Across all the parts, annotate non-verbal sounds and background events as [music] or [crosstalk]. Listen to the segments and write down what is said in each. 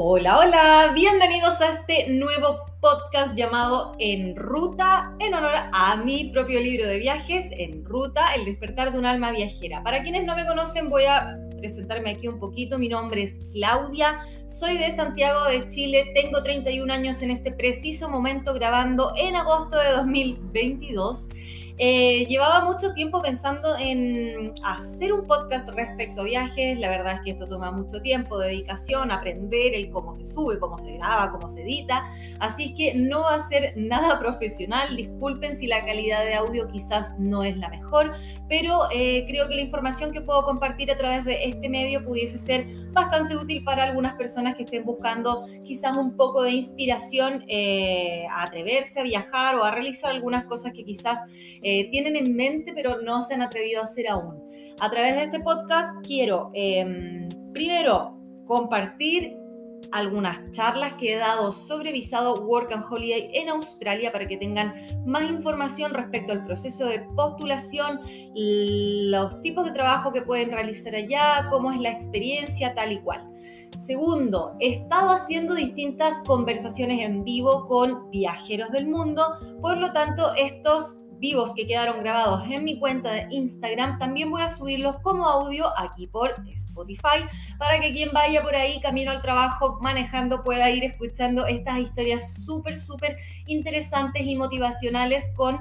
Hola, hola, bienvenidos a este nuevo podcast llamado En Ruta, en honor a mi propio libro de viajes, En Ruta, El despertar de un alma viajera. Para quienes no me conocen, voy a presentarme aquí un poquito. Mi nombre es Claudia, soy de Santiago de Chile, tengo 31 años en este preciso momento grabando en agosto de 2022. Eh, llevaba mucho tiempo pensando en hacer un podcast respecto a viajes. La verdad es que esto toma mucho tiempo, dedicación, aprender el cómo se sube, cómo se graba, cómo se edita. Así es que no va a ser nada [laughs] profesional. Disculpen si la calidad de audio quizás no es la mejor, pero eh, creo que la información que puedo compartir a través de este medio pudiese ser bastante útil para algunas personas que estén buscando quizás un poco de inspiración eh, a atreverse a viajar o a realizar algunas cosas que quizás eh, tienen en mente pero no se han atrevido a hacer aún. A través de este podcast quiero em, primero compartir algunas charlas que he dado sobre visado Work and Holiday en Australia para que tengan más información respecto al proceso de postulación, los tipos de trabajo que pueden realizar allá, cómo es la experiencia, tal y cual. Segundo, he estado haciendo distintas conversaciones en vivo con viajeros del mundo, por lo tanto estos vivos que quedaron grabados en mi cuenta de Instagram, también voy a subirlos como audio aquí por Spotify para que quien vaya por ahí camino al trabajo manejando pueda ir escuchando estas historias súper, súper interesantes y motivacionales con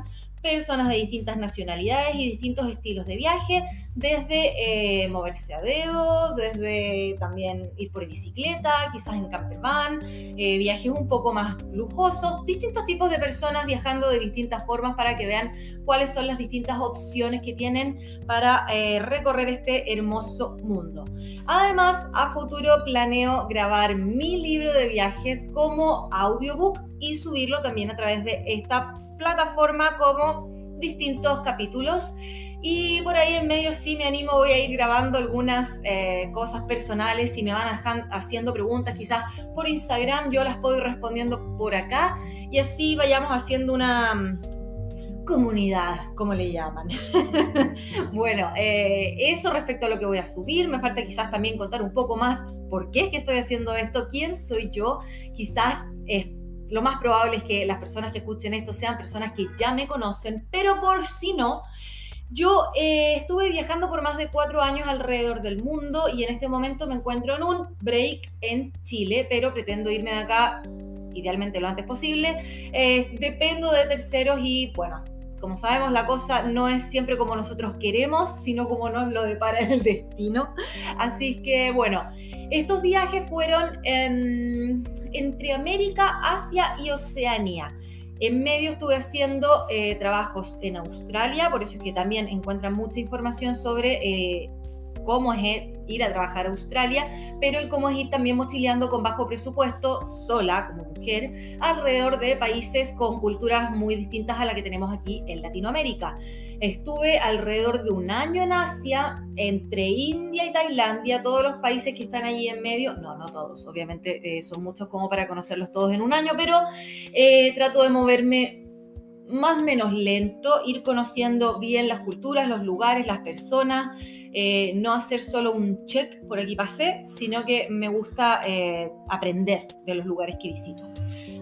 personas de distintas nacionalidades y distintos estilos de viaje, desde eh, moverse a dedo, desde también ir por bicicleta, quizás en campervan, eh, viajes un poco más lujosos, distintos tipos de personas viajando de distintas formas para que vean cuáles son las distintas opciones que tienen para eh, recorrer este hermoso mundo. Además, a futuro planeo grabar mi libro de viajes como audiobook y subirlo también a través de esta plataforma como distintos capítulos. Y por ahí en medio sí me animo, voy a ir grabando algunas eh, cosas personales y me van haciendo preguntas quizás por Instagram, yo las puedo ir respondiendo por acá y así vayamos haciendo una mm, comunidad, como le llaman. [laughs] bueno, eh, eso respecto a lo que voy a subir, me falta quizás también contar un poco más por qué es que estoy haciendo esto, quién soy yo, quizás lo más probable es que las personas que escuchen esto sean personas que ya me conocen, pero por si no, yo eh, estuve viajando por más de cuatro años alrededor del mundo y en este momento me encuentro en un break en Chile, pero pretendo irme de acá idealmente lo antes posible. Eh, dependo de terceros y bueno, como sabemos, la cosa no es siempre como nosotros queremos, sino como nos lo depara el destino. Así que, bueno, estos viajes fueron entre América, Asia y Oceanía. En medio estuve haciendo eh, trabajos en Australia, por eso es que también encuentran mucha información sobre eh, cómo es ir a trabajar a Australia, pero el cómo es ir también mochileando con bajo presupuesto, sola como mujer, alrededor de países con culturas muy distintas a la que tenemos aquí en Latinoamérica. Estuve alrededor de un año en Asia, entre India y Tailandia, todos los países que están allí en medio, no, no todos, obviamente eh, son muchos como para conocerlos todos en un año, pero eh, trato de moverme más o menos lento, ir conociendo bien las culturas, los lugares, las personas, eh, no hacer solo un check por aquí pasé, sino que me gusta aprender de los lugares que visito.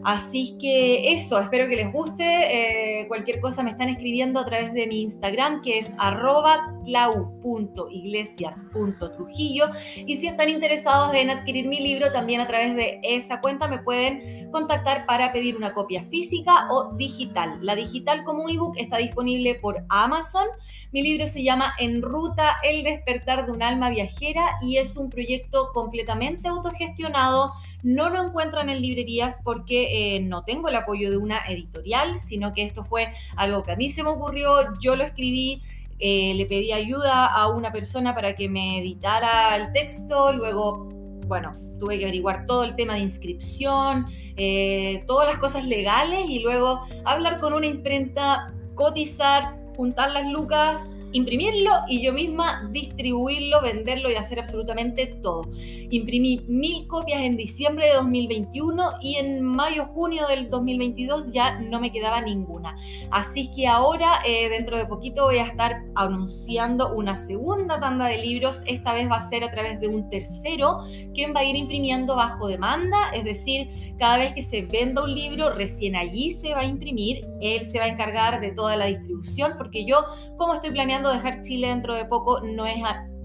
Así que eso, espero que les guste. Eh, cualquier cosa me están escribiendo a través de mi Instagram, que es arroba clau.iglesias.trujillo. Y si están interesados en adquirir mi libro, también a través de esa cuenta me pueden contactar para pedir una copia física o digital. La digital como ebook está disponible por Amazon. Mi libro se llama En Ruta, el despertar de un alma viajera y es un proyecto completamente autogestionado. No lo encuentran en librerías porque eh, no tengo el apoyo de una editorial, sino que esto fue algo que a mí se me ocurrió, yo lo escribí, eh, le pedí ayuda a una persona para que me editara el texto, luego, bueno, tuve que averiguar todo el tema de inscripción, eh, todas las cosas legales y luego hablar con una imprenta, cotizar, juntar las lucas imprimirlo y yo misma distribuirlo, venderlo y hacer absolutamente todo. Imprimí mil copias en diciembre de 2021 y en mayo, junio del 2022 ya no me quedaba ninguna. Así que ahora, eh, dentro de poquito, voy a estar anunciando una segunda tanda de libros. Esta vez va a ser a través de un tercero, quien va a ir imprimiendo bajo demanda, es decir, cada vez que se venda un libro, recién allí se va a imprimir, él se va a encargar de toda la distribución, porque yo, como estoy planeando dejar Chile dentro de poco, no es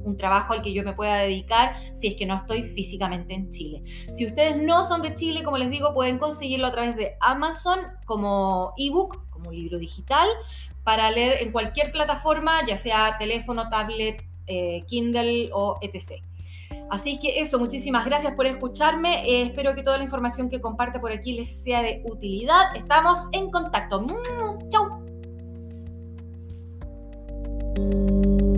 un trabajo al que yo me pueda dedicar si es que no estoy físicamente en Chile. Si ustedes no son de Chile, como les digo, pueden conseguirlo a través de Amazon como ebook, como libro digital, para leer en cualquier plataforma, ya sea teléfono, tablet, eh, Kindle o etc. Así que eso, muchísimas gracias por escucharme. Eh, espero que toda la información que comparte por aquí les sea de utilidad. Estamos en contacto. Música